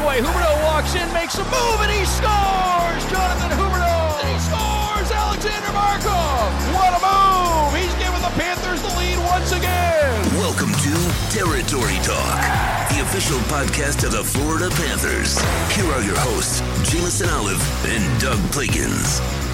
breakaway. Huberdeau walks in, makes a move, and he scores! Jonathan Huberdeau! And he scores! Alexander Barkov! What a move! He's giving the Panthers the lead once again! Welcome to Territory Talk, the official podcast of the Florida Panthers. Here are your hosts, Jameson Olive and Doug Plagens.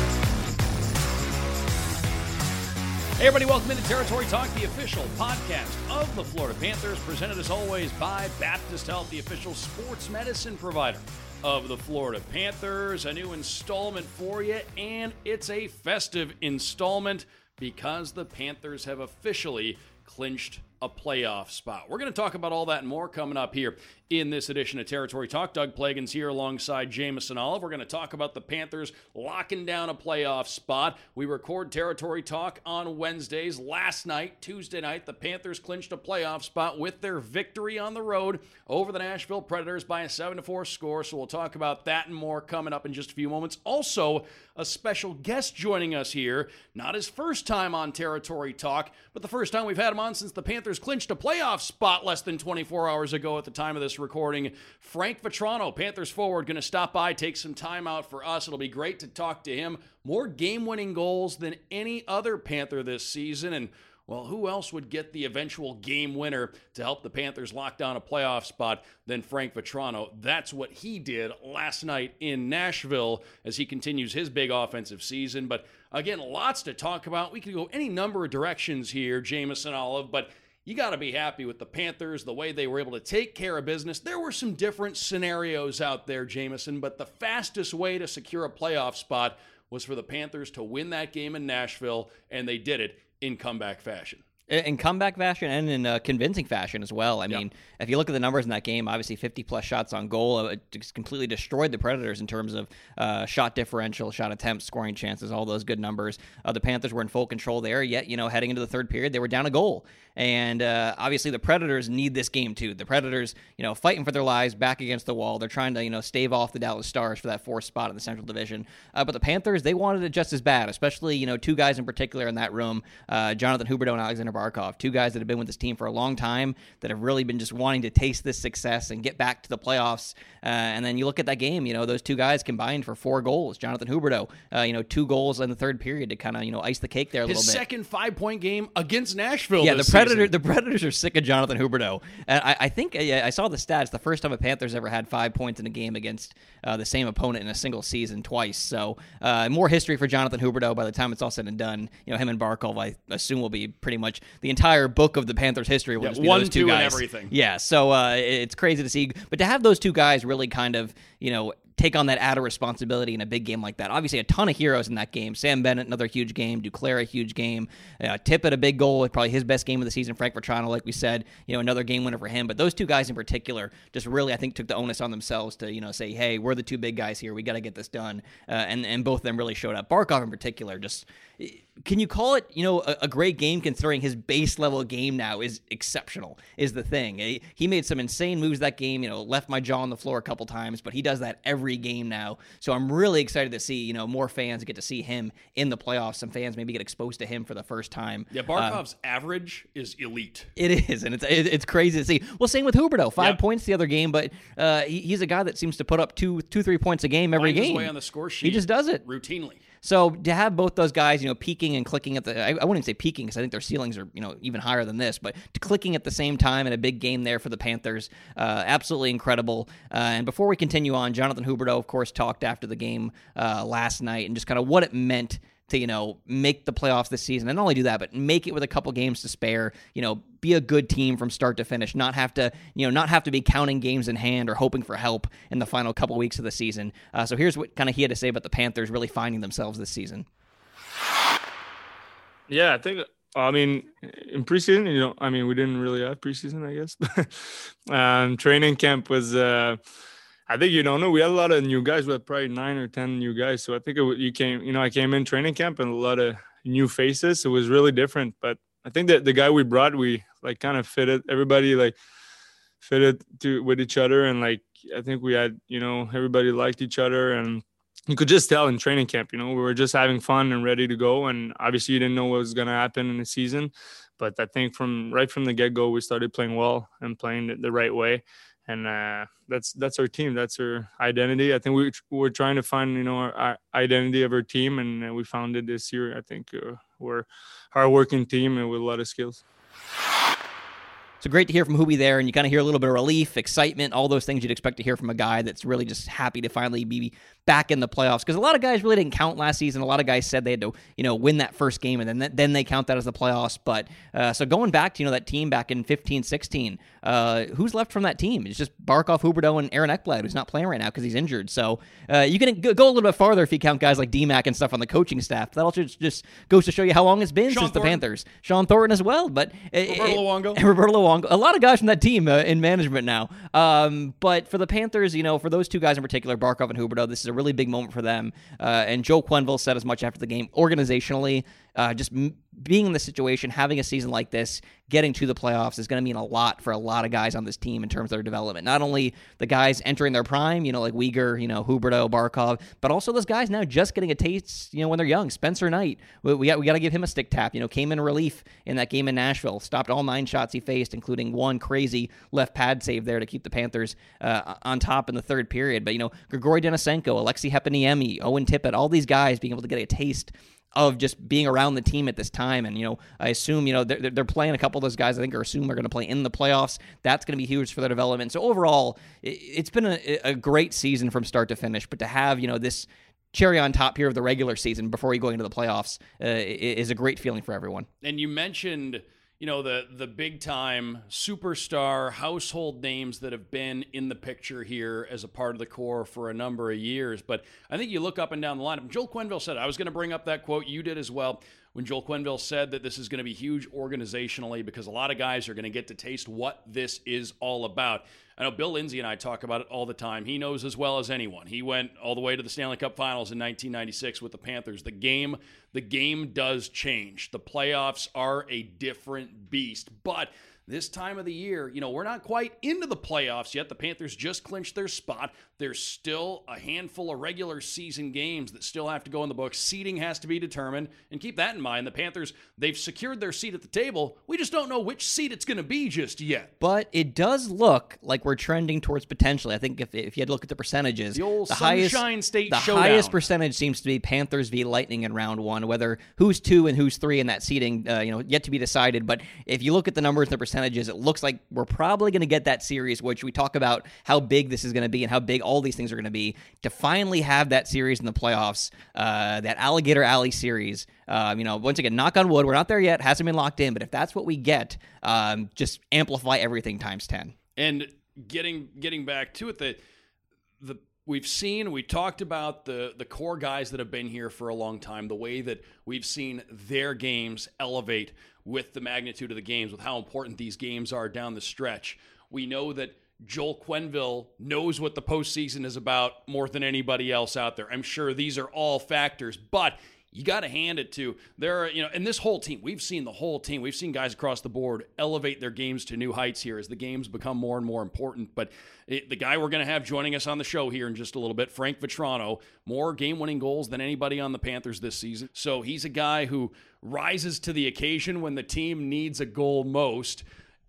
Hey, everybody, welcome into Territory Talk, the official podcast of the Florida Panthers, presented as always by Baptist Health, the official sports medicine provider of the Florida Panthers. A new installment for you, and it's a festive installment because the Panthers have officially clinched a playoff spot. We're going to talk about all that and more coming up here in this edition of Territory Talk. Doug Plagens here alongside Jameson Olive. We're going to talk about the Panthers locking down a playoff spot. We record Territory Talk on Wednesdays. Last night, Tuesday night, the Panthers clinched a playoff spot with their victory on the road over the Nashville Predators by a 7 4 score. So we'll talk about that and more coming up in just a few moments. Also, a special guest joining us here. Not his first time on Territory Talk, but the first time we've had him on since the Panthers clinched a playoff spot less than 24 hours ago at the time of this recording. Frank Vatrano, Panthers forward, going to stop by, take some time out for us. It'll be great to talk to him. More game winning goals than any other Panther this season. And well, who else would get the eventual game winner to help the Panthers lock down a playoff spot than Frank Vatrano? That's what he did last night in Nashville as he continues his big offensive season. But again, lots to talk about. We could go any number of directions here, Jameson Olive, but you got to be happy with the Panthers, the way they were able to take care of business. There were some different scenarios out there, Jameson, but the fastest way to secure a playoff spot was for the Panthers to win that game in Nashville, and they did it in comeback fashion in comeback fashion and in a convincing fashion as well. I mean, if you look at the numbers in that game, obviously 50 plus shots on goal, uh, it just completely destroyed the Predators in terms of uh, shot differential, shot attempts, scoring chances, all those good numbers. Uh, the Panthers were in full control there, yet, you know, heading into the third period, they were down a goal. And uh, obviously, the Predators need this game too. The Predators, you know, fighting for their lives back against the wall. They're trying to, you know, stave off the Dallas Stars for that fourth spot in the Central Division. Uh, but the Panthers, they wanted it just as bad, especially, you know, two guys in particular in that room uh, Jonathan Huberdeau and Alexander Barkov, two guys that have been with this team for a long time that have really been just wanting to taste this success and get back to the playoffs. Uh, and then you look at that game, you know, those two guys combined for four goals. Jonathan Huberdeau, uh, you know, two goals in the third period to kind of, you know, ice the cake there a His little bit. second five point game against Nashville. Yeah, the Predators. Predator, the Predators are sick of Jonathan Huberdeau. And I, I think I, I saw the stats. The first time a Panthers ever had five points in a game against uh, the same opponent in a single season twice. So uh, more history for Jonathan Huberdeau by the time it's all said and done. You know, him and Barkov, I assume, will be pretty much the entire book of the Panthers' history. Will Yeah, just be one, those two two, and guys. everything. Yeah, so uh, it's crazy to see. But to have those two guys really kind of, you know, take on that added responsibility in a big game like that. Obviously, a ton of heroes in that game. Sam Bennett, another huge game. Duclair, a huge game. Uh, Tippett, a big goal, probably his best game of the season. Frank Vatrano, like we said, you know, another game winner for him. But those two guys in particular just really, I think, took the onus on themselves to, you know, say, hey, we're the two big guys here. We got to get this done. Uh, and, and both of them really showed up. Barkov in particular, just can you call it, you know, a, a, great game considering his base level game now is exceptional? Is the thing he, he made some insane moves that game. You know, left my jaw on the floor a couple times, but he does that every game now. So I'm really excited to see, you know, more fans get to see him in the playoffs. Some fans maybe get exposed to him for the first time. Yeah, Barkov's um, average is elite. It is, and it's it's crazy to see. Well, same with Huberdeau, five yep. points the other game, but uh, he, he's a guy that seems to put up two two three points a game every Finds game. way on the score sheet. He just does it routinely. So to have both those guys, you know, peaking and clicking at the, I, I wouldn't say peaking because I think their ceilings are, you know, even higher than this, but clicking at the same time in a big game there for the Panthers, uh, absolutely incredible. Uh, and before we continue on, Jonathan Huberdeau, of course, talked after the game uh, last night and just kind of what it meant to you know make the playoffs this season. And not only do that but make it with a couple games to spare you know be a good team from start to finish not have to you know not have to be counting games in hand or hoping for help in the final couple weeks of the season. Uh, so here's what kind of he had to say about the panthers really finding themselves this season. Yeah i think I mean, in preseason, you know, I mean, we didn't really have preseason, I guess. um, training camp was, uh, I think you don't know. We had a lot of new guys. We had probably nine or ten new guys. So I think it, you came. You know, I came in training camp and a lot of new faces. It was really different. But I think that the guy we brought, we like kind of fitted. Everybody like fitted to with each other, and like I think we had, you know, everybody liked each other, and you could just tell in training camp. You know, we were just having fun and ready to go. And obviously, you didn't know what was going to happen in the season. But I think from right from the get go, we started playing well and playing the right way and uh, that's that's our team. That's our identity. I think we we're trying to find you know our, our identity of our team, and uh, we found it this year. I think uh, we're hardworking team and with a lot of skills. So great to hear from Hubie there, and you kind of hear a little bit of relief, excitement, all those things you'd expect to hear from a guy that's really just happy to finally be back in the playoffs. Because a lot of guys really didn't count last season. A lot of guys said they had to, you know, win that first game, and then then they count that as the playoffs. But uh, so going back to you know that team back in 15, 16, uh, who's left from that team? It's just Barkov, Huberdeau, and Aaron Ekblad, who's not playing right now because he's injured. So uh, you can go a little bit farther if you count guys like DMAC and stuff on the coaching staff. That also just goes to show you how long it's been Shawn since Thornton. the Panthers. Shawn Thornton as well, but it- Roberto it- Luongo. Roberto Luongo. A lot of guys from that team uh, in management now. Um, but for the Panthers, you know, for those two guys in particular, Barkov and Huberdeau, this is a really big moment for them. Uh, and Joe Quenneville said as much after the game. Organizationally, uh, just m- being in this situation, having a season like this, getting to the playoffs is going to mean a lot for a lot of guys on this team in terms of their development. Not only the guys entering their prime, you know, like Weegar, you know, Huberdeau, Barkov, but also those guys now just getting a taste, you know, when they're young. Spencer Knight, we, we got we got to give him a stick tap. You know, came in relief in that game in Nashville, stopped all nine shots he faced, including one crazy left pad save there to keep the Panthers uh, on top in the third period. But you know, Grigory Denisenko, Aleksi Heponiemi, Owen Tippett, all these guys being able to get a taste of just being around the team at this time. And, you know, I assume, you know, they're, they're playing a couple of those guys I think are assume are going to play in the playoffs. That's going to be huge for their development. So overall, it, it's been a, a great season from start to finish. But to have, you know, this cherry on top here of the regular season before you go into the playoffs uh, is a great feeling for everyone. And you mentioned, you know, the the big time superstar household names that have been in the picture here as a part of the core for a number of years. But I think you look up and down the lineup. Joel Quenneville said, I was going to bring up that quote. You did as well. When Joel Quenneville said that this is going to be huge organizationally because a lot of guys are going to get to taste what this is all about. I know Bill Lindsay and I talk about it all the time. He knows as well as anyone. He went all the way to the Stanley Cup Finals in 1996 with the Panthers. The game, the game does change. The playoffs are a different beast, but this time of the year, you know, we're not quite into the playoffs yet. The Panthers just clinched their spot. There's still a handful of regular season games that still have to go in the books. Seating has to be determined. And keep that in mind. The Panthers, they've secured their seat at the table. We just don't know which seat it's going to be just yet. But it does look like we're trending towards potentially. I think if, if you had to look at the percentages, The old highest Sunshine State the showdown. highest percentage seems to be Panthers v Lightning in round one. Whether who's two and who's three in that seating, uh, you know, yet to be decided. But if you look at the numbers and the percentages, it looks like we're probably going to get that series, which we talk about how big this is going to be and how big all these things are going to be. To finally have that series in the playoffs, uh, that Alligator Alley series. Um, you know, once again, knock on wood, we're not there yet. Hasn't been locked in, but if that's what we get, um, just amplify everything times ten. And getting getting back to it, the the we've seen we talked about the the core guys that have been here for a long time, the way that we've seen their games elevate with the magnitude of the games, with how important these games are down the stretch. We know that Joel Quenneville knows what the postseason is about more than anybody else out there. I'm sure these are all factors, but you got to hand it to there are you know and this whole team we've seen the whole team we've seen guys across the board elevate their games to new heights here as the games become more and more important. But it, the guy we're going to have joining us on the show here in just a little bit frank Vatrano more game-winning goals than anybody on the panthers this season. So he's a guy who rises to the occasion when the team needs a goal most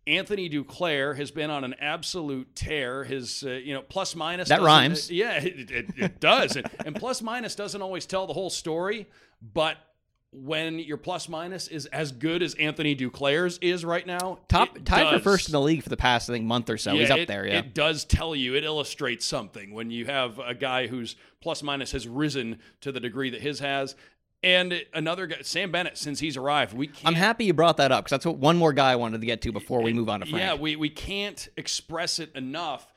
Anthony Duclair has been on an absolute tear. His, uh, you know, plus minus. That doesn't- rhymes. yeah, it, it, it does. and, and plus minus doesn't always tell the whole story, but when your plus minus is as good as Anthony Duclair's is right now, Top tied for first in the league for the past I think month or so. He's up it- there. Yeah. It does tell you, it illustrates something when you have a guy whose plus minus has risen to the degree that his has. And another guy, Sam Bennett, since he's arrived, we can't I'm happy you brought that up because that's what one more guy I wanted to get to before we move on to Frank. Yeah, we, we can't express it enough,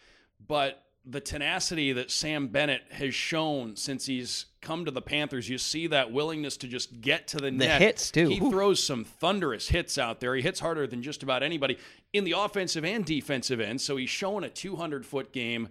but the tenacity that Sam Bennett has shown since he's come to the Panthers, you see that willingness to just get to the, net. hits, too. He Oof. throws some thunderous hits out there. He hits harder than just about anybody in the offensive and defensive end. So he's showing a 200 foot game.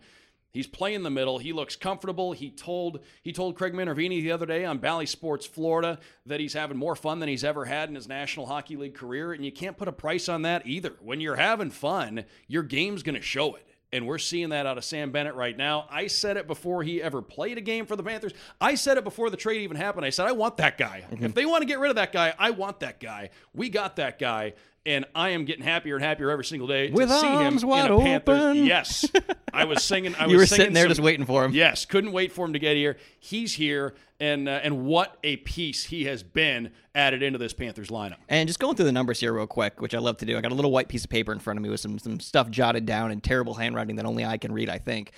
He's playing the middle. He looks comfortable. He told he told Craig Minervini the other day on Bally Sports Florida that he's having more fun than he's ever had in his National Hockey League career, and you can't put a price on that either. When you're having fun, your game's going to show it. And we're seeing that out of Sam Bennett right now. I said it before he ever played a game for the Panthers. I said it before the trade even happened. I said, I want that guy. Mm-hmm. If they want to get rid of that guy, I want that guy. We got that guy. And I am getting happier and happier every single day With to see him arms wide in a Panthers. open. Yes, I was singing. I you were was singing sitting there some- just waiting for him. Yes, couldn't wait for him to get here. He's here, and uh, and what a piece he has been added into this Panthers lineup. And just going through the numbers here real quick, which I love to do. I got a little white piece of paper in front of me with some some stuff jotted down in terrible handwriting that only I can read. I think.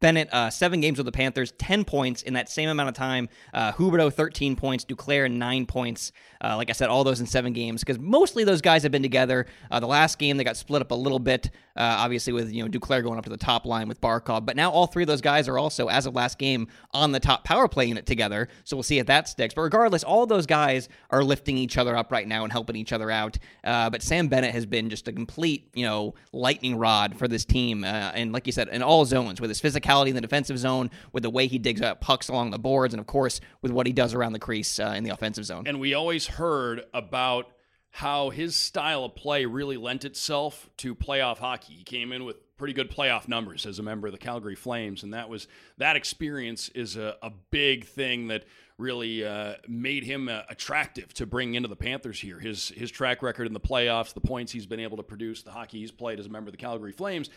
Bennett, uh, seven games with the Panthers, 10 points in that same amount of time. Uh, Huberdeau, 13 points. Duclair, 9 points. Uh, like I said, all those in seven games because mostly those guys have been together. Uh, the last game, they got split up a little bit, uh, obviously, with you know Duclair going up to the top line with Barkov. But now all three of those guys are also, as of last game, on the top power play unit together. So we'll see if that sticks. But regardless, all those guys are lifting each other up right now and helping each other out. Uh, but Sam Bennett has been just a complete, you know, lightning rod for this team. Uh, and like you said, in all zones, with his physicality in the defensive zone, with the way he digs up pucks along the boards, and of course, with what he does around the crease uh, in the offensive zone. And we always heard about how his style of play really lent itself to playoff hockey. He came in with pretty good playoff numbers as a member of the Calgary Flames, and that was that experience is a, a big thing that really uh, made him uh, attractive to bring into the Panthers here. His his track record in the playoffs, the points he's been able to produce, the hockey he's played as a member of the Calgary Flames.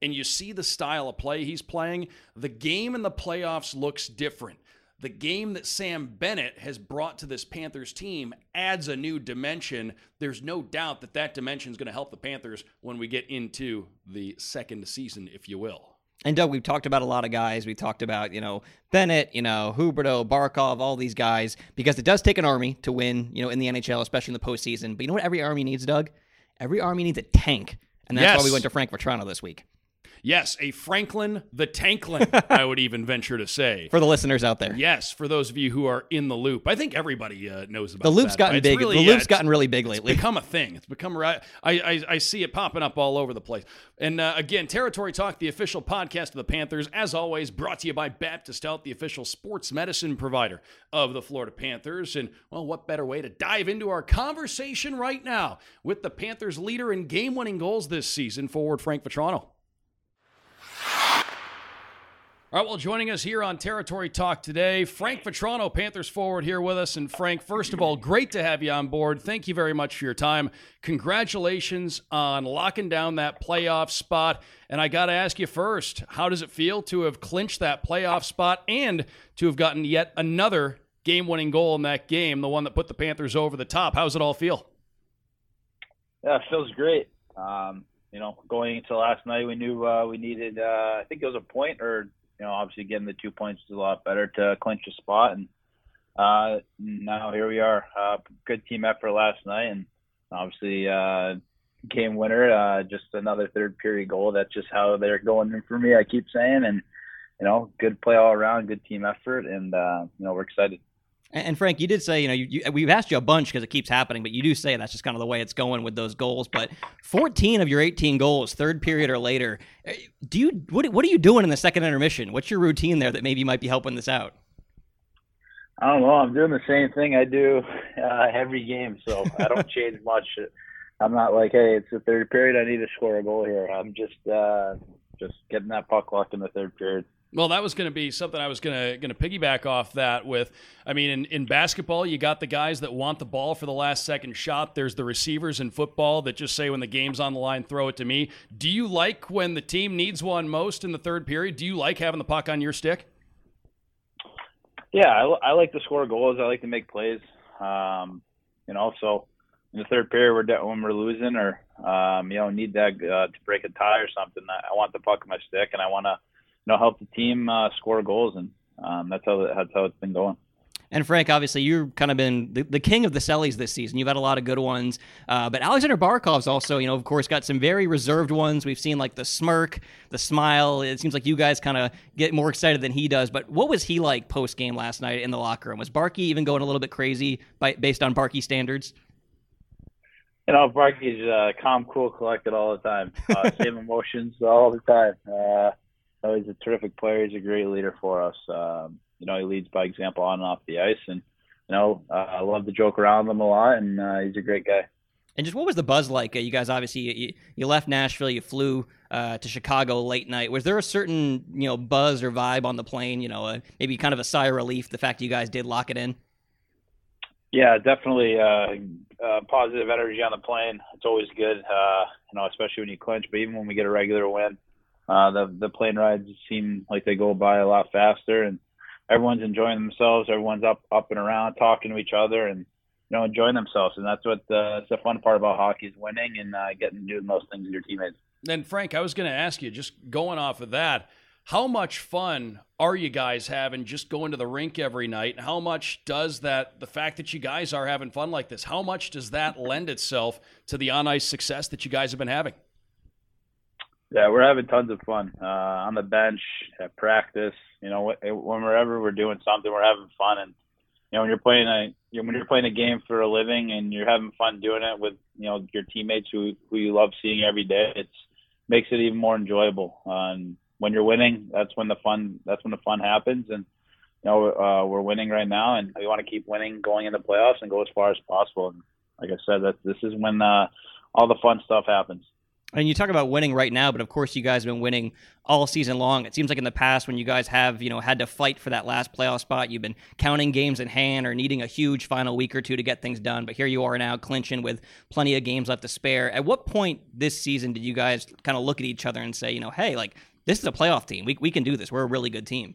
And you see the style of play he's playing, the game in the playoffs looks different the game that Sam Bennett has brought to this Panthers team adds a new dimension. There's no doubt that that dimension is going to help the Panthers when we get into the second season, if you will. And Doug, we've talked about a lot of guys. We talked about, you know, Bennett, you know, Huberdeau, Barkov, all these guys, because it does take an army to win, you know, in the NHL, especially in the postseason. But you know what every army needs, Doug? Every army needs a tank. And that's Yes. why we went to Frank Vatrano this week. Yes, a Franklin the Tanklin, I would even venture to say. For the listeners out there. Yes, for those of you who are in the loop, I think everybody uh, knows about The loop's that. gotten big. really- the yeah, loop's gotten really big lately. become a thing. It's become. I, I I see it popping up all over the place. And uh, again, Territory Talk, the official podcast of the Panthers, as always, brought to you by Baptist Health, the official sports medicine provider of the Florida Panthers. And well, what better way to dive into our conversation right now with the Panthers' leader in game-winning goals this season, forward Frank Vatrano. All right, well, joining us here on Territory Talk today, Frank Vatrano, Panthers forward here with us. And Frank, first of all, great to have you on board. Thank you very much for your time. Congratulations on locking down that playoff spot. And I got to ask you first, how does it feel to have clinched that playoff spot and to have gotten yet another game-winning goal in that game, the one that put the Panthers over the top? How's it all feel? Yeah, it feels great. Um, you know, going into last night, we knew uh, we needed. Uh, I think it was a point, or you know, obviously getting the two points is a lot better to clinch a spot. And uh, now here we are. Uh, good team effort last night, and obviously uh, game winner. Uh, just another third period goal. That's just how they're going in for me. I keep saying, and you know, good play all around, good team effort, and uh, you know, we're excited. And Frank, you did say, you know, you, you, we've asked you a bunch because it keeps happening, but you do say that's just kind of the way it's going with those goals. But 14 of your 18 goals, third period or later. eh, Do you what, what are you doing in the second intermission? What's your routine there that maybe might be helping this out? I don't know. I'm doing the same thing I do uh, every game, so I don't change much. I'm not like, hey, it's the third period. I need to score a goal here. I'm just uh, just getting that puck locked in the third period. Well, that was going to be something I was going to going to piggyback off that with. I mean, in, in basketball, you got the guys that want the ball for the last second shot. There's the receivers in football that just say when the game's on the line, throw it to me. Do you like when the team needs one most in the third period? Do you like having the puck on your stick? Yeah, I, I like to score goals. I like to make plays. Um, you know, so in the third period, we're de- when we're losing or um, you know need that uh, to break a tie or something. I, I want the puck on my stick, and I want to you know help the team uh, score goals, and um, that's how that's how it's been going. And Frank, obviously, you've kind of been the, the king of the sellies this season. You've had a lot of good ones, uh, but Alexander Barkov's also, you know, of course, got some very reserved ones. We've seen like the smirk, the smile. It seems like you guys kind of get more excited than he does. But what was he like post game last night in the locker room? Was Barkey even going a little bit crazy by, based on Barkey standards? You know, Barky's uh, calm, cool, collected all the time. Uh, same emotions all the time. No, he's a terrific player. He's a great leader for us. Um, you know, he leads by example on and off the ice, and you know, uh, I love to joke around with him a lot, and uh, he's a great guy. And just what was the buzz like? Uh, you guys obviously you, you left Nashville, you flew uh, to Chicago late night. Was there a certain you know buzz or vibe on the plane? You know, uh, maybe kind of a sigh of relief the fact that you guys did lock it in. Yeah, definitely uh, uh, positive energy on the plane. It's always good, uh, you know, especially when you clinch. But even when we get a regular win, uh, the the plane rides seem like they go by a lot faster, and everyone's enjoying themselves. Everyone's up up and around, talking to each other, and you know, enjoying themselves. And that's what uh, the fun part about hockey is winning and uh, getting to do those things with your teammates. And Frank, I was going to ask you, just going off of that, how much fun are you guys having just going to the rink every night? And how much does that, the fact that you guys are having fun like this, how much does that lend itself to the on ice success that you guys have been having? Yeah, we're having tons of fun uh, on the bench, at practice. You know, whenever we're doing something, we're having fun. And you know, when you're playing a when you're playing a game for a living and you're having fun doing it with you know your teammates who who you love seeing every day, it's makes it even more enjoyable. Uh, and when you're winning, that's when the fun that's when the fun happens. And you know, uh, we're winning right now, and we want to keep winning going into playoffs and go as far as possible. And like I said, that this is when uh, all the fun stuff happens. And you talk about winning right now, but of course you guys have been winning all season long. It seems like in the past when you guys have, you know, had to fight for that last playoff spot, you've been counting games in hand or needing a huge final week or two to get things done. But here you are now clinching with plenty of games left to spare. At what point this season did you guys kind of look at each other and say, you know, hey, like this is a playoff team. We we can do this. We're a really good team.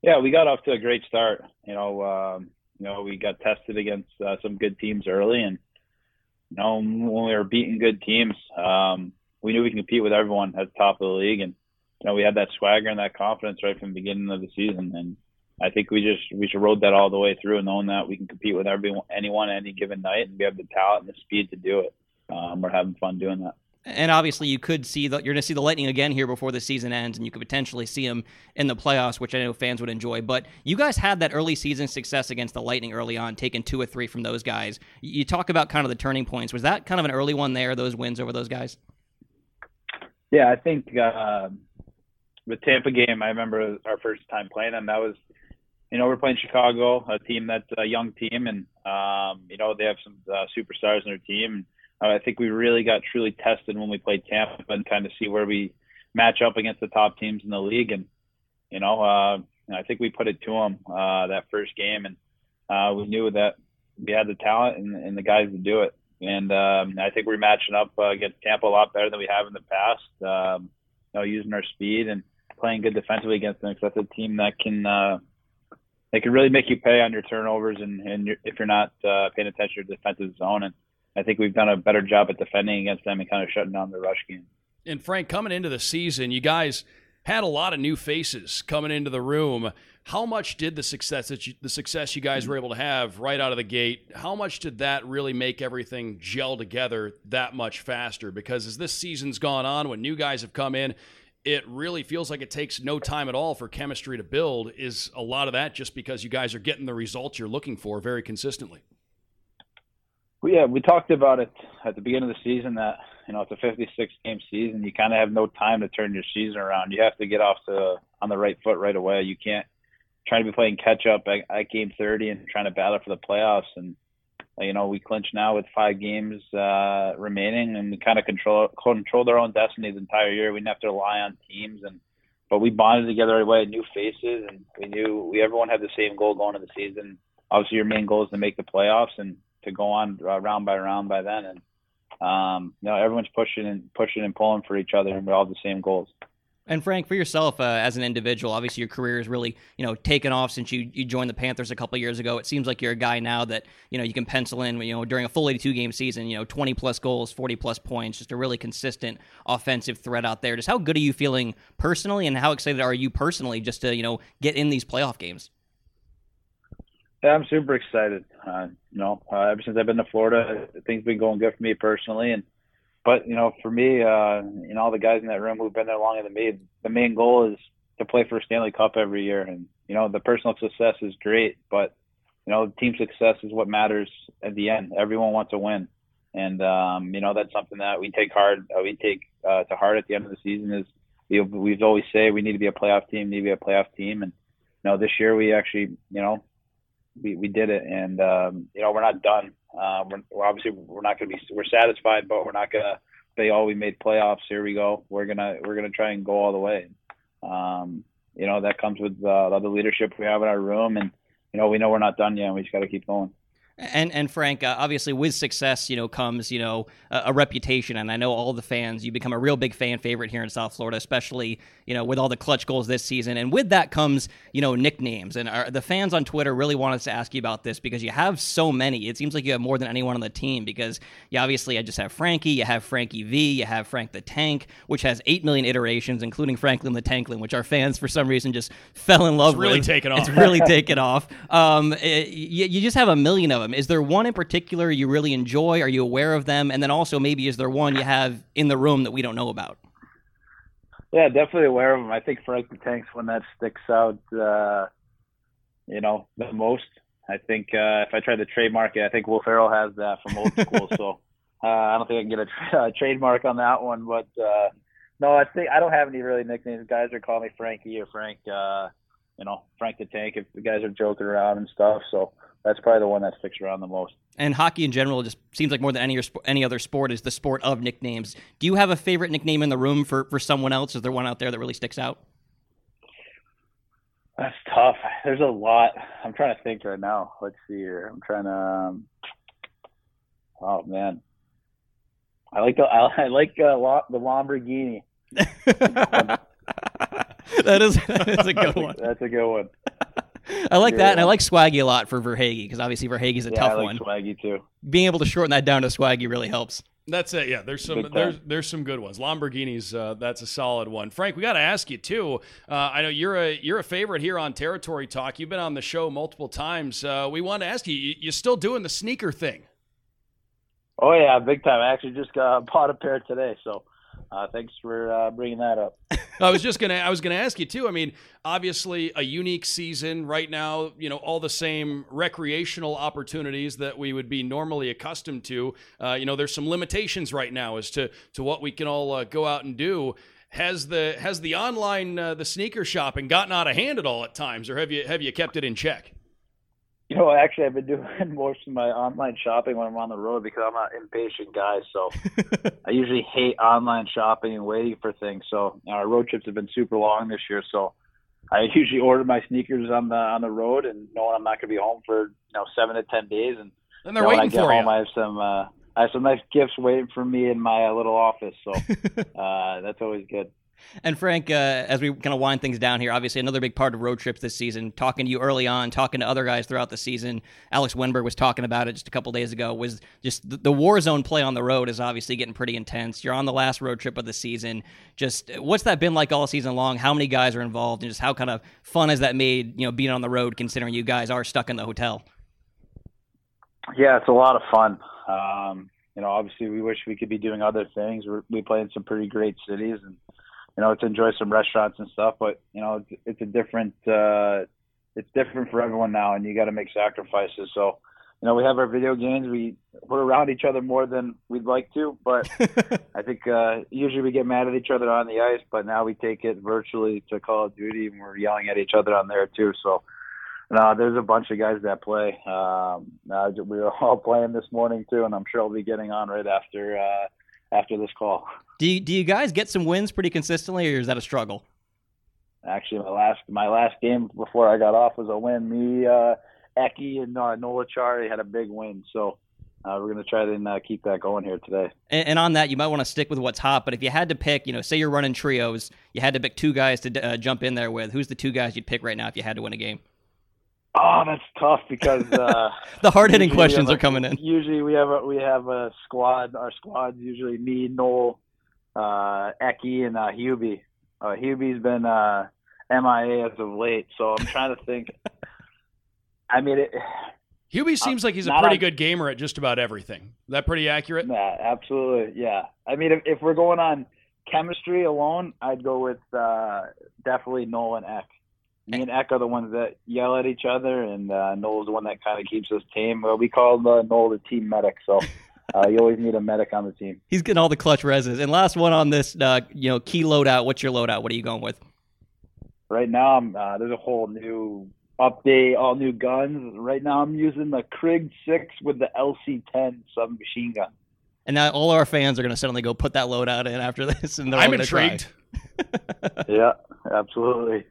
Yeah, we got off to a great start. You know, um, you know, we got tested against uh, some good teams early and you know, when we were beating good teams, um, we knew we could compete with everyone at the top of the league, and you know, we had that swagger and that confidence right from the beginning of the season. And I think we just we should rode that all the way through, and knowing that we can compete with everyone, anyone, any given night, and we have the talent and the speed to do it. Um, we're having fun doing that and obviously you could see that you're going to see the Lightning again here before the season ends, and you could potentially see them in the playoffs, which I know fans would enjoy. But you guys had that early season success against the Lightning early on, taking two or three from those guys. You talk about kind of the turning points. Was that kind of an early one there? Those wins over those guys? Yeah, I think uh, the Tampa game. I remember our first time playing them. That was, you know, we're playing Chicago, a team that's a young team, and um, you know they have some uh, superstars in their team. Uh, I think we really got truly tested when we played Tampa and kind of see where we match up against the top teams in the league. And you know, uh, I think we put it to them uh, that first game, and uh, we knew that we had the talent and, and the guys to do it. And um, I think we're matching up uh, against Tampa a lot better than we have in the past. Um, you know, using our speed and playing good defensively against them because that's a team that can uh, they can really make you pay on your turnovers and, and if you're not uh, paying attention to your defensive zone. And I think we've done a better job at defending against them and kind of shutting down the rush game. And Frank, coming into the season, you guys had a lot of new faces coming into the room. How much did the success that you, the success you guys were able to have right out of the gate? How much did that really make everything gel together that much faster? Because as this season's gone on, when new guys have come in, it really feels like it takes no time at all for chemistry to build. Is a lot of that just because you guys are getting the results you're looking for very consistently? Well, yeah, we talked about it at the beginning of the season that you know it's a 56 game season. You kind of have no time to turn your season around. You have to get off to on the right foot right away. You can't try to be playing catch up at, at game 30 and trying to battle for the playoffs. And you know we clinch now with five games uh, remaining, and we kind of control controlled our own destiny the entire year. We didn't have to rely on teams, and but we bonded together right away, new faces, and we knew we everyone had the same goal going into the season. Obviously, your main goal is to make the playoffs, and to go on uh, round by round by then. And um, you know, everyone's pushing and pushing and pulling for each other, and we all have the same goals. And Frank, for yourself uh, as an individual, obviously your career has really, you know, taken off since you, you joined the Panthers a couple years ago. It seems like you're a guy now that you know you can pencil in, you know, during a full 82 game season, you know, 20 plus goals, 40 plus points, just a really consistent offensive threat out there. Just how good are you feeling personally, and how excited are you personally just to you know get in these playoff games? Yeah, I'm super excited. Uh, you know, uh, ever since I've been to Florida, things been going good for me personally. And but you know, for me, uh, you know, all the guys in that room who've been there longer than me, the main goal is to play for a Stanley Cup every year. And you know, the personal success is great, but you know, team success is what matters at the end. Everyone wants to win, and um, you know, that's something that we take hard. Uh, we take uh, to heart at the end of the season. Is we we've always say we need to be a playoff team, need to be a playoff team, and you know, this year we actually, you know, we, we did it, and um, you know we're not done. Uh, we're, we're obviously we're not going to be we're satisfied, but we're not going to say, "Oh, we made playoffs. Here we go." We're gonna we're gonna try and go all the way. Um, you know that comes with uh, the leadership we have in our room, and you know, we know we're not done yet. and We just got to keep going. And and Frank, uh, obviously with success, you know, comes you know a, a, reputation, and I know all the fans. You become a real big fan favorite here in South Florida, especially you know with all the clutch goals this season. And with that comes you know nicknames. And our, the fans on Twitter really want us to ask you about this because you have so many. It seems like you have more than anyone on the team because you obviously I just have Frankie, you have Frankie V, you have Frank the Tank, which has eight million iterations, including Franklin the Tanklin, which our fans for some reason just fell in love it's really with. Taken off. It's really taken off. Um, it, you, you just have a million of them. Is there one in particular you really enjoy? Are you aware of them? And then also, maybe is there one you have in the room that we don't know about? Yeah, definitely aware of them. I think Frank the Tank's one that sticks out, uh, you know, the most. I think uh, if I tried to trademark it, I think Will Ferrell has that from old school. so uh, I don't think I can get a tra- trademark on that one. But uh, no, I think I don't have any really nicknames. Guys are calling me Frankie or Frank. You know, Frank the Tank. If the guys are joking around and stuff, so that's probably the one that sticks around the most. And hockey in general just seems like more than any any other sport is the sport of nicknames. Do you have a favorite nickname in the room for for someone else? Is there one out there that really sticks out? That's tough. There's a lot. I'm trying to think right now. Let's see here. I'm trying to. Um, oh man, I like the I, like uh, the Lamborghini. that is that is a good one. That's a good one. I like that, and I like Swaggy a lot for Verhaeghe because obviously Verhaeghe's a yeah, tough I like one. Swaggy too. Being able to shorten that down to Swaggy really helps. That's it. Yeah, there's some there's there's some good ones. Lamborghinis, uh, that's a solid one. Frank, we got to ask you too. Uh, I know you're a you're a favorite here on Territory Talk. You've been on the show multiple times. Uh, we want to ask you, you, you still doing the sneaker thing? Oh yeah, big time. I actually just got bought a pair today, so uh, thanks for uh, bringing that up. I was just gonna I was gonna ask you too. I mean, obviously a unique season right now. You know, all the same recreational opportunities that we would be normally accustomed to. Uh, you know, there's some limitations right now as to to what we can all uh, go out and do. Has the has the online uh, the sneaker shopping gotten out of hand at all at times, or have you have you kept it in check? You know, actually, I've been doing most of my online shopping when I'm on the road because I'm an impatient guy. So I usually hate online shopping and waiting for things. So our road trips have been super long this year. So I usually order my sneakers on the on the road and knowing I'm not going to be home for you know seven to ten days. And, and they're waiting when I get for home, you. I have some uh, I have some nice gifts waiting for me in my uh, little office. So uh, that's always good. And Frank, uh, as we kind of wind things down here, obviously another big part of road trips this season. Talking to you early on, talking to other guys throughout the season. Alex Wennberg was talking about it just a couple days ago. Was just the, the Warzone play on the road is obviously getting pretty intense. You're on the last road trip of the season. Just what's that been like all season long? How many guys are involved, and just how kind of fun has that made? You know, being on the road, considering you guys are stuck in the hotel. Yeah, it's a lot of fun. Um, you know, obviously we wish we could be doing other things. We're, we play in some pretty great cities and you know, to enjoy some restaurants and stuff. But you know, it's, it's a different, uh, it's different for everyone now, and you got to make sacrifices. So, you know, we have our video games. We we're around each other more than we'd like to, but I think uh, usually we get mad at each other on the ice, but now we take it virtually to Call of Duty, and we're yelling at each other on there too. So. No, there's a bunch of guys that play. Um, uh, we were all playing this morning too, and I'm sure I'll be getting on right after uh, after this call. Do you, do you guys get some wins pretty consistently, or is that a struggle? Actually, my last my last game before I got off was a win. Me, uh, Eki, and uh, Noel Acciari had a big win, so uh, we're going to try to uh, keep that going here today. And, and, on that, you might want to stick with what's hot. But if you had to pick, you know, say you're running trios, you had to pick two guys to uh, jump in there with. Who's the two guys you'd pick right now if you had to win a game? Oh, that's tough because uh, the hard hitting questions a, are coming in. Usually we have a we have a squad. Our squad's usually me, Noel, uh, Eki, and uh, Hubie. Uh, Hubie's been uh, MIA as of late, so I'm trying to think. I mean, it, Hubie seems like he's a pretty good gamer at just about everything. Is that pretty accurate? Yeah, absolutely. Yeah. I mean, if, if we're going on chemistry alone, I'd go with uh, definitely Noel and Eck me and Eck are the ones that yell at each other, and uh, Noel's the one that kind of keeps us tame. Well, we call uh, Noel the team medic, so uh, you always need a medic on the team. He's getting all the clutch reses. And last one on this, uh, you know, key loadout. What's your loadout? What are you going with? Right now, I'm, uh, there's a whole new update, all new guns. Right now, I'm using the Krig Six with the LC10 submachine gun. And now all our fans are going to suddenly go put that loadout in after this, and they're going to I'm intrigued. yeah, absolutely.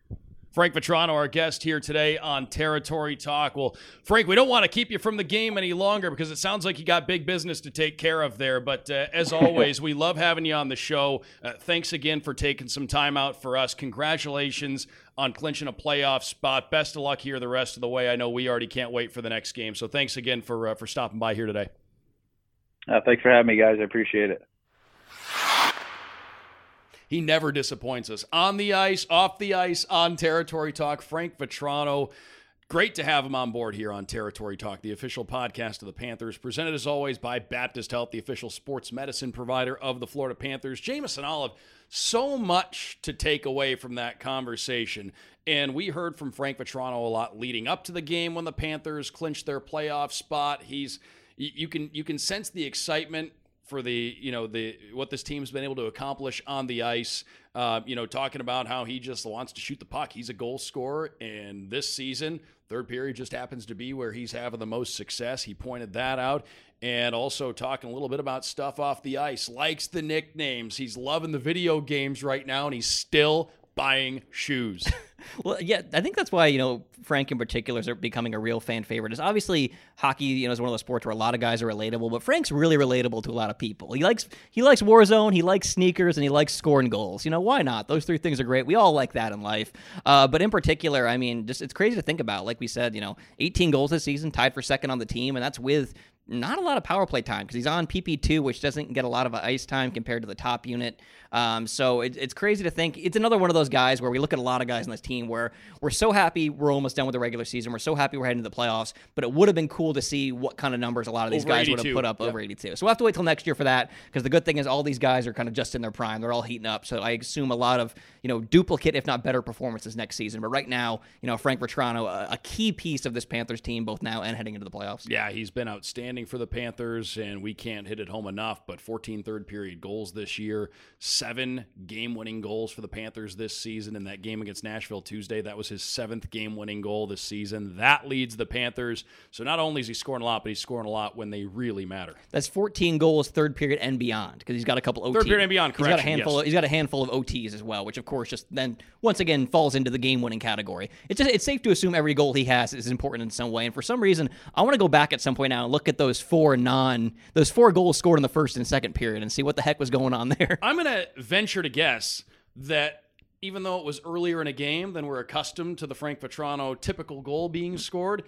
Frank Vatrano, our guest here today on Territory Talk. Well, Frank, we don't want to keep you from the game any longer because it sounds like you got big business to take care of there. But uh, as always, we love having you on the show. Uh, thanks again for taking some time out for us. Congratulations on clinching a playoff spot. Best of luck here the rest of the way. I know we already can't wait for the next game. So thanks again for uh, for stopping by here today. Uh, thanks for having me, guys. I appreciate it. He never disappoints us. On the ice, off the ice, on Territory Talk, Frank Vatrano. Great to have him on board here on Territory Talk, the official podcast of the Panthers, presented as always by Baptist Health, the official sports medicine provider of the Florida Panthers. Jameson Olive, so much to take away from that conversation. And we heard from Frank Vatrano a lot leading up to the game when the Panthers clinched their playoff spot. He's you can you can sense the excitement for the you know the what this team's been able to accomplish on the ice. Uh, you know, talking about how he just wants to shoot the puck. He's a goal scorer, and this season, third period just happens to be where he's having the most success. He pointed that out, and also talking a little bit about stuff off the ice. Likes the nicknames. He's loving the video games right now, and he's still buying shoes. well, yeah, I think that's why you know Frank in particular is becoming a real fan favorite. Is obviously hockey, you know, is one of those sports where a lot of guys are relatable, but Frank's really relatable to a lot of people. He likes he likes Warzone, he likes sneakers, and he likes scoring goals. You know, why not? Those three things are great. We all like that in life. Uh, but in particular, I mean, just it's crazy to think about. Like we said, you know, 18 goals this season, tied for second on the team, and that's with not a lot of power play time because he's on PP2, which doesn't get a lot of ice time compared to the top unit. Um, so it, it's crazy to think it's another one of those guys where we look at a lot of guys on this team where we're so happy we're almost done with the regular season. We're so happy we're heading to the playoffs, but it would have been cool to see what kind of numbers a lot of these over guys 82. would have put up yep. over 82. So we'll have to wait till next year for that because the good thing is all these guys are kind of just in their prime. They're all heating up. So I assume a lot of, you know, duplicate, if not better performances next season. But right now, you know, Frank Vatrano, a, a key piece of this Panthers team, both now and heading into the playoffs. Yeah, he's been outstanding for the Panthers, and we can't hit it home enough. But 14 third period goals this year, seven game winning goals for the Panthers this season. In that game against Nashville Tuesday, that was his seventh game winning goal this season. That leads the Panthers. So not only is he scoring a lot, but he's scoring a lot when they really matter. That's 14 goals third period and beyond because he's got a couple OTs. Third period and beyond, correct. He's got a handful. Yes. Of, he's got a handful of OTs as well, which of course just then once again falls into the game winning category. It's just it's safe to assume every goal he has is important in some way. And for some reason, I want to go back at some point now and look at those four non those four goals scored in the first and second period and see what the heck was going on there. I'm gonna venture to guess that even though it was earlier in a game than we're accustomed to the Frank Vatrano typical goal being scored,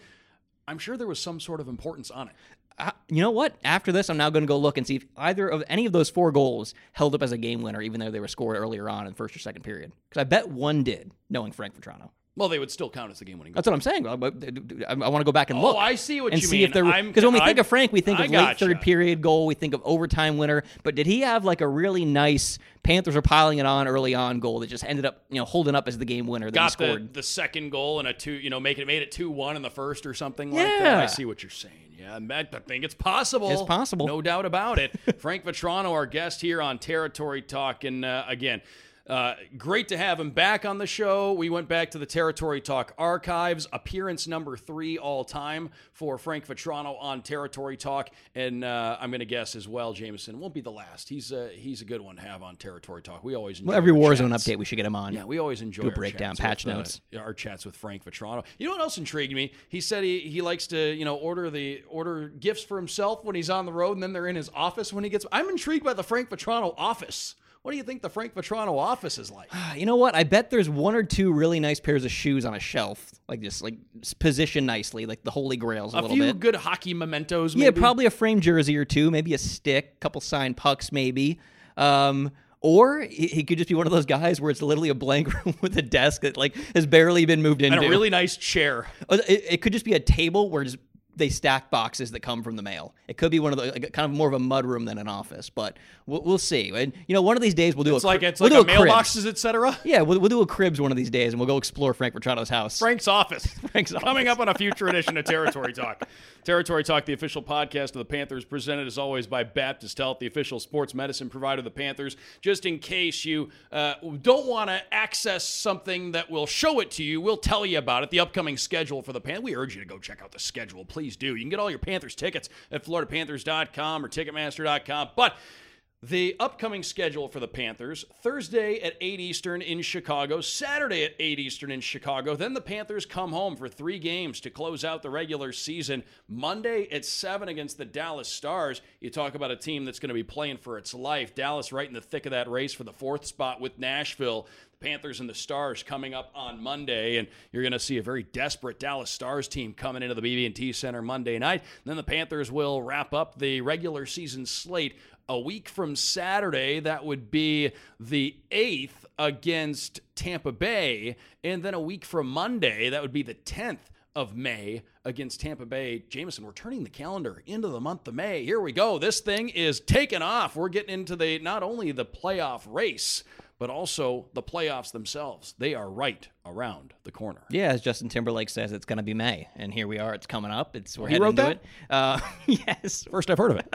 I'm sure there was some sort of importance on it. Uh, you know what? After this, I'm now going to go look and see if either of any of those four goals held up as a game winner, even though they were scored earlier on in first or second period. Because I bet one did, knowing Frank Vatrano. Well, they would still count as the game-winning. That's what I'm saying. I, want to go back and look. Oh, I see what and you see mean. if there because when we think of Frank, we think of late third period goal, we think of overtime winner. But did he have like a really nice Panthers are piling it on early on goal that just ended up you know holding up as the game winner? That Got he scored. The, the second goal and a two, you know, make it made it two one in the first or something yeah. like that. I see what you're saying. Yeah, I think it's possible. It's possible, no doubt about it. Frank Vatrano, our guest here on Territory Talk, and uh, again. Uh, great to have him back on the show. We went back to the Territory Talk archives, appearance number three all time for Frank Vatrano on Territory Talk, and uh, I'm going to guess as well, Jameson won't be the last. He's a he's a good one to have on Territory Talk. We always well, every Warzone update we should get him on. Yeah, we always enjoy Do a breakdown, patch with, notes, uh, our chats with Frank Vatrano. You know what else intrigued me? He said he, he likes to you know order the order gifts for himself when he's on the road, and then they're in his office when he gets. I'm intrigued by the Frank Vatrano office. What do you think the Frank Vatrano office is like? You know what? I bet there's one or two really nice pairs of shoes on a shelf, like just like positioned nicely, like the Holy Grails a, a little few good hockey mementos. Maybe? Yeah, probably a framed jersey or two, maybe a stick, a couple signed pucks, maybe. Um, or he could just be one of those guys where it's literally a blank room with a desk that like has barely been moved into. And a really nice chair. It, it could just be a table where just they stack boxes that come from the mail. It could be one of the like, kind of more of a mud room than an office, but we'll, we'll see. And you know, one of these days we'll do it's a like it's we'll like a, a mailboxes, etc. Yeah, we'll, we'll do a cribs one of these days, and we'll go explore Frank Vatrano's house. Frank's office. Frank's coming up on a future edition of Territory Talk. Territory Talk, the official podcast of the Panthers, presented as always by Baptist Health, the official sports medicine provider of the Panthers. Just in case you uh, don't want to access something that will show it to you, we'll tell you about it. The upcoming schedule for the Panthers. We urge you to go check out the schedule. Please do. You can get all your Panthers tickets at FloridaPanthers.com or Ticketmaster.com. But The upcoming schedule for the Panthers Thursday at 8 Eastern in Chicago, Saturday at 8 Eastern in Chicago. Then the Panthers come home for three games to close out the regular season. Monday at 7 against the Dallas Stars. You talk about a team that's going to be playing for its life. Dallas right in the thick of that race for the fourth spot with Nashville. The Panthers and the Stars coming up on Monday, and you're going to see a very desperate Dallas Stars team coming into the BB&T Center Monday night. then the Panthers will wrap up the regular season slate a week from Saturday. That would be the 8th against Tampa Bay, and then a week from Monday, that would be the 10th of May against Tampa Bay. Jameson, we're turning the calendar into the month of May. Here we go. This thing is taking off. We're getting into the not only the playoff race, but also the playoffs themselves. They are right around the corner. Yeah, as Justin Timberlake says, it's going to be May, and here we are. It's coming up. It's we're he heading wrote to that? it. Uh, yes, First I've heard of it.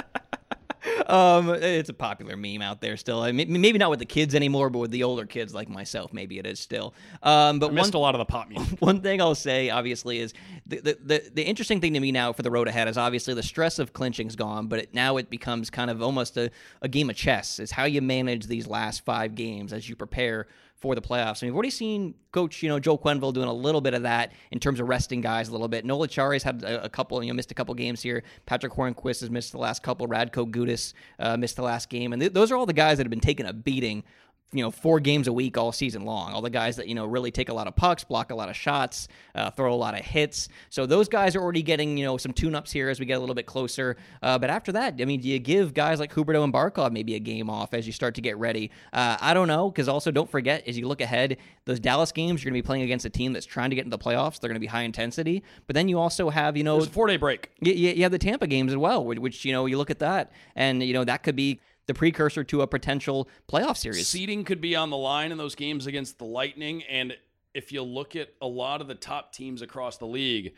Um, it's a popular meme out there still. I mean, maybe not with the kids anymore, but with the older kids like myself, maybe it is still. Um, but I missed one, a lot of the pop music. one thing I'll say, obviously, is the, the, the, the interesting thing to me now for the road ahead is obviously the stress of clinching's gone, but it, now it becomes kind of almost a, a game of chess. Is how you manage these last five games as you prepare for the playoffs. Mean, we've already seen Coach, you know, Joe Quenneville doing a little bit of that in terms of resting guys a little bit. Noel Acciari's had a, a, couple, you know, missed a couple games here. Patric Hornqvist has missed the last couple. Radko Gudas uh, missed the last game, and th- those are all the guys that have been taking a beating you know four games a week all season long. All the guys that you know really take a lot of pucks, block a lot of shots, uh, throw a lot of hits. So those guys are already getting you know some tune-ups here as we get a little bit closer. Uh, but after that, I mean, do you give guys like Huberdeau and Barkov maybe a game off as you start to get ready? Uh, I don't know because also don't forget as you look ahead, those Dallas games you're going to be playing against a team that's trying to get into the playoffs. They're going to be high intensity, but then you also have you know There's a four day break. you, you have the Tampa games as well, which, which you know you look at that and you know that could be the precursor to a potential playoff series. Seeding could be on the line in those games against the Lightning. And if you look at a lot of the top teams across the league,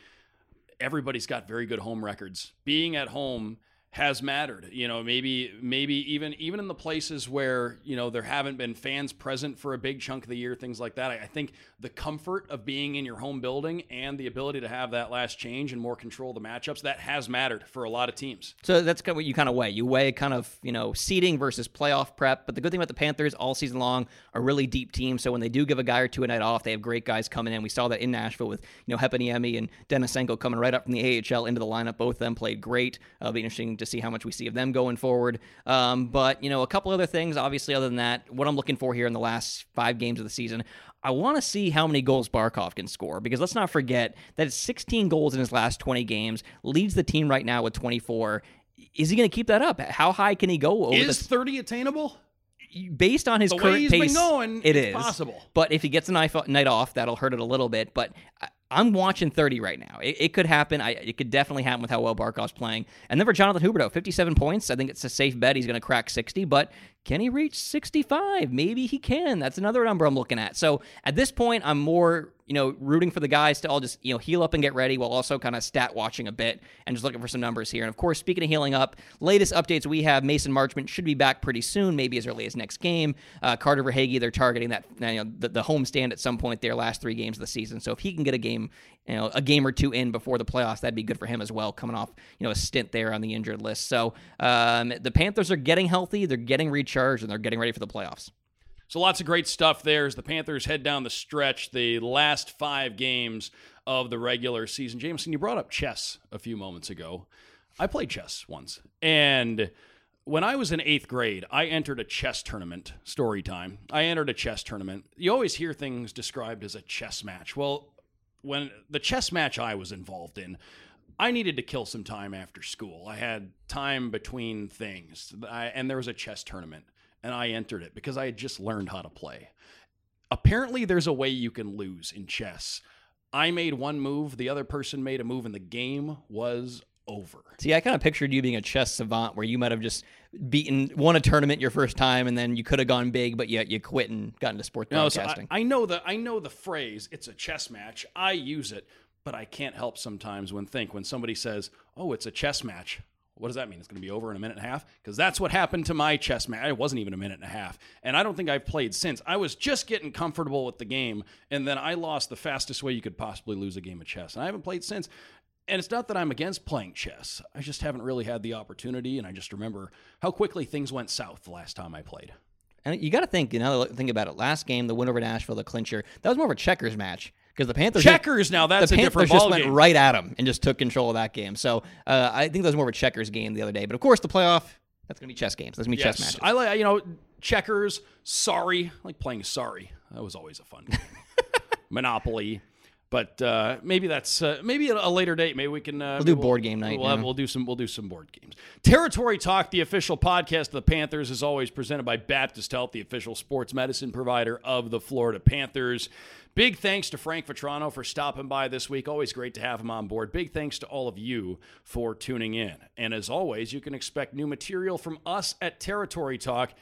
everybody's got very good home records. Being at home has mattered. You know, maybe maybe even even in the places where you know there haven't been fans present for a big chunk of the year, things like that. I, I think the comfort of being in your home building and the ability to have that last change and more control of the matchups that has mattered for a lot of teams. So that's kind of what you kind of weigh. You weigh kind of you know seeding versus playoff prep. But the good thing about the Panthers all season long are really deep team. So when they do give a guy or two a night off, they have great guys coming in. We saw that in Nashville with you know Heponiemi and Denisenko coming right up from the AHL into the lineup. Both of them played great. It'll be interesting to see how much we see of them going forward. Um, but you know a couple other things. Obviously, other than that, what I'm looking for here in the last five games of the season. I want to see how many goals Barkov can score because let's not forget that it's 16 goals in his last 20 games, leads the team right now with 24. Is he going to keep that up? How high can he go over Is the 30 attainable? based on his The current pace, going, it it's is possible. But if he gets a night night off, that'll hurt it a little bit. But I'm watching 30 right now. It, it could happen. I, it could definitely happen with how well Barkov's playing. And then for Jonathan Huberdeau, 57 points. I think it's a safe bet he's going to crack 60. But can he reach 65? Maybe he can. That's another number I'm looking at. So at this point, I'm more you know rooting for the guys to all just you know heal up and get ready, while also kind of stat watching a bit and just looking for some numbers here. And of course, speaking of healing up, latest updates we have: Mason Marchment should be back pretty soon, maybe as early as next game. Uh, Carter Verhaeghe, they're targeting that you know the, the home stand at some point their last three games of the season. So if he can get a game, you know, a game or two in before the playoffs, that'd be good for him as well. Coming off you know a stint there on the injured list. So um, the Panthers are getting healthy, they're getting recharged, and they're getting ready for the playoffs. So lots of great stuff there as the Panthers head down the stretch, the last five games of the regular season. Jameson, you brought up chess a few moments ago. I played chess once. And when I was in eighth grade, I entered a chess tournament, story time. I entered a chess tournament. You always hear things described as a chess match. Well, when the chess match I was involved in, I needed to kill some time after school. I had time between things, I, and there was a chess tournament, and I entered it because I had just learned how to play. Apparently, there's a way you can lose in chess. I made one move, the other person made a move, and the game was over. See, I kind of pictured you being a chess savant where you might have just beaten, won a tournament your first time, and then you could have gone big, but yet you quit and got into sports No, so I. I know the I know the phrase. It's a chess match. I use it, but I can't help sometimes when think when somebody says, "Oh, it's a chess match." What does that mean? It's going to be over in a minute and a half? Because that's what happened to my chess match. It wasn't even a minute and a half, and I don't think I've played since. I was just getting comfortable with the game, and then I lost the fastest way you could possibly lose a game of chess, and I haven't played since. and it's not that I'm against playing chess. I just haven't really had the opportunity, and I just remember how quickly things went south the last time I played. And you got to think, you know, think about it. Last game, the win over Nashville, the clincher, that was more of a checkers match because the Panthers checkers just, now that's the a Panthers different just went game. right at them and just took control of that game. So uh, I think that was more of a checkers game the other day. But of course, the playoff that's gonna be chess games. That's gonna be Yes, chess matches. I like you know checkers. Sorry, I like playing sorry. That was always a fun game. Monopoly. But uh, maybe that's uh, maybe at a later date. Maybe we can uh, We'll do maybe board game night, We'll, have, we'll do some we'll do some board games. Territory Talk, the official podcast of the Panthers, is always presented by Baptist Health, the official sports medicine provider of the Florida Panthers. Big thanks to Frank Vatrano for stopping by this week. Always great to have him on board. Big thanks to all of you for tuning in. And as always, you can expect new material from us at Territory Talk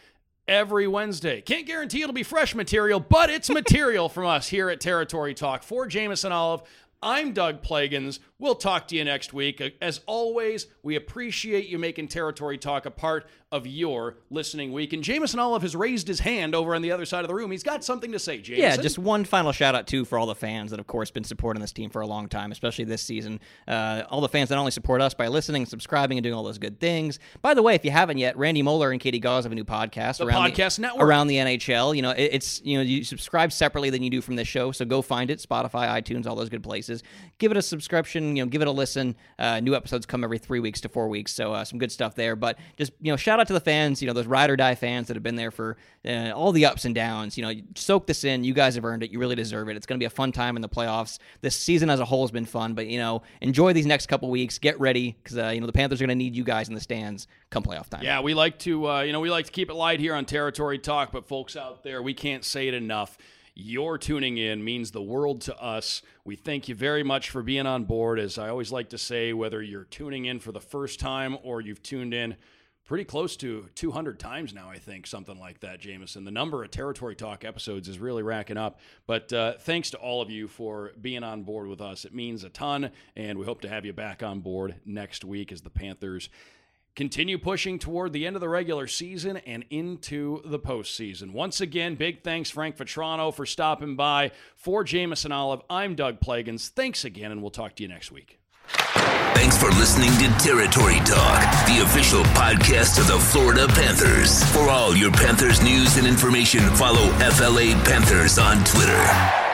every Wednesday. Can't guarantee it'll be fresh material, but it's material from us here at Territory Talk. For Jameson Olive, I'm Doug Plagens. We'll talk to you next week. As always, we appreciate you making Territory Talk a part of your listening week. And Jameson Olive has raised his hand over on the other side of the room. He's got something to say, Jameson. Yeah, just one final shout out too for all the fans that, of course, been supporting this team for a long time, especially this season. Uh, all the fans that not only support us by listening, subscribing, and doing all those good things. By the way, if you haven't yet, Randy Moller and Katie Gauze have a new podcast The around Podcast the, Network. around the NHL. You know, it, it's you know you subscribe separately than you do from this show, so go find it. Spotify, iTunes, all those good places. Give it a subscription. You know, give it a listen. Uh, new episodes come every three weeks to four weeks, so uh, some good stuff there. But just you know, shout out to the fans. You know, those ride or die fans that have been there for uh, all the ups and downs. You know, soak this in. You guys have earned it. You really deserve it. It's going to be a fun time in the playoffs. This season as a whole has been fun, but you know, enjoy these next couple weeks. Get ready because uh, you know the Panthers are going to need you guys in the stands come playoff time. Yeah, we like to, uh, you know, we like to keep it light here on Territory Talk, but folks out there, we can't say it enough. Your tuning in means the world to us. We thank you very much for being on board. As I always like to say, whether you're tuning in for the first time or you've tuned in pretty close to 200 times now, I think, something like that, Jameson. The number of Territory Talk episodes is really racking up. But uh, thanks to all of you for being on board with us. It means a ton, and we hope to have you back on board next week as the Panthers continue pushing toward the end of the regular season and into the postseason. Once again, big thanks, Frank Vatrano, for stopping by. For Jameson Olive, I'm Doug Plagens. Thanks again, and we'll talk to you next week. Thanks for listening to Territory Talk, the official podcast of the Florida Panthers. For all your Panthers news and information, follow FLA Panthers on Twitter.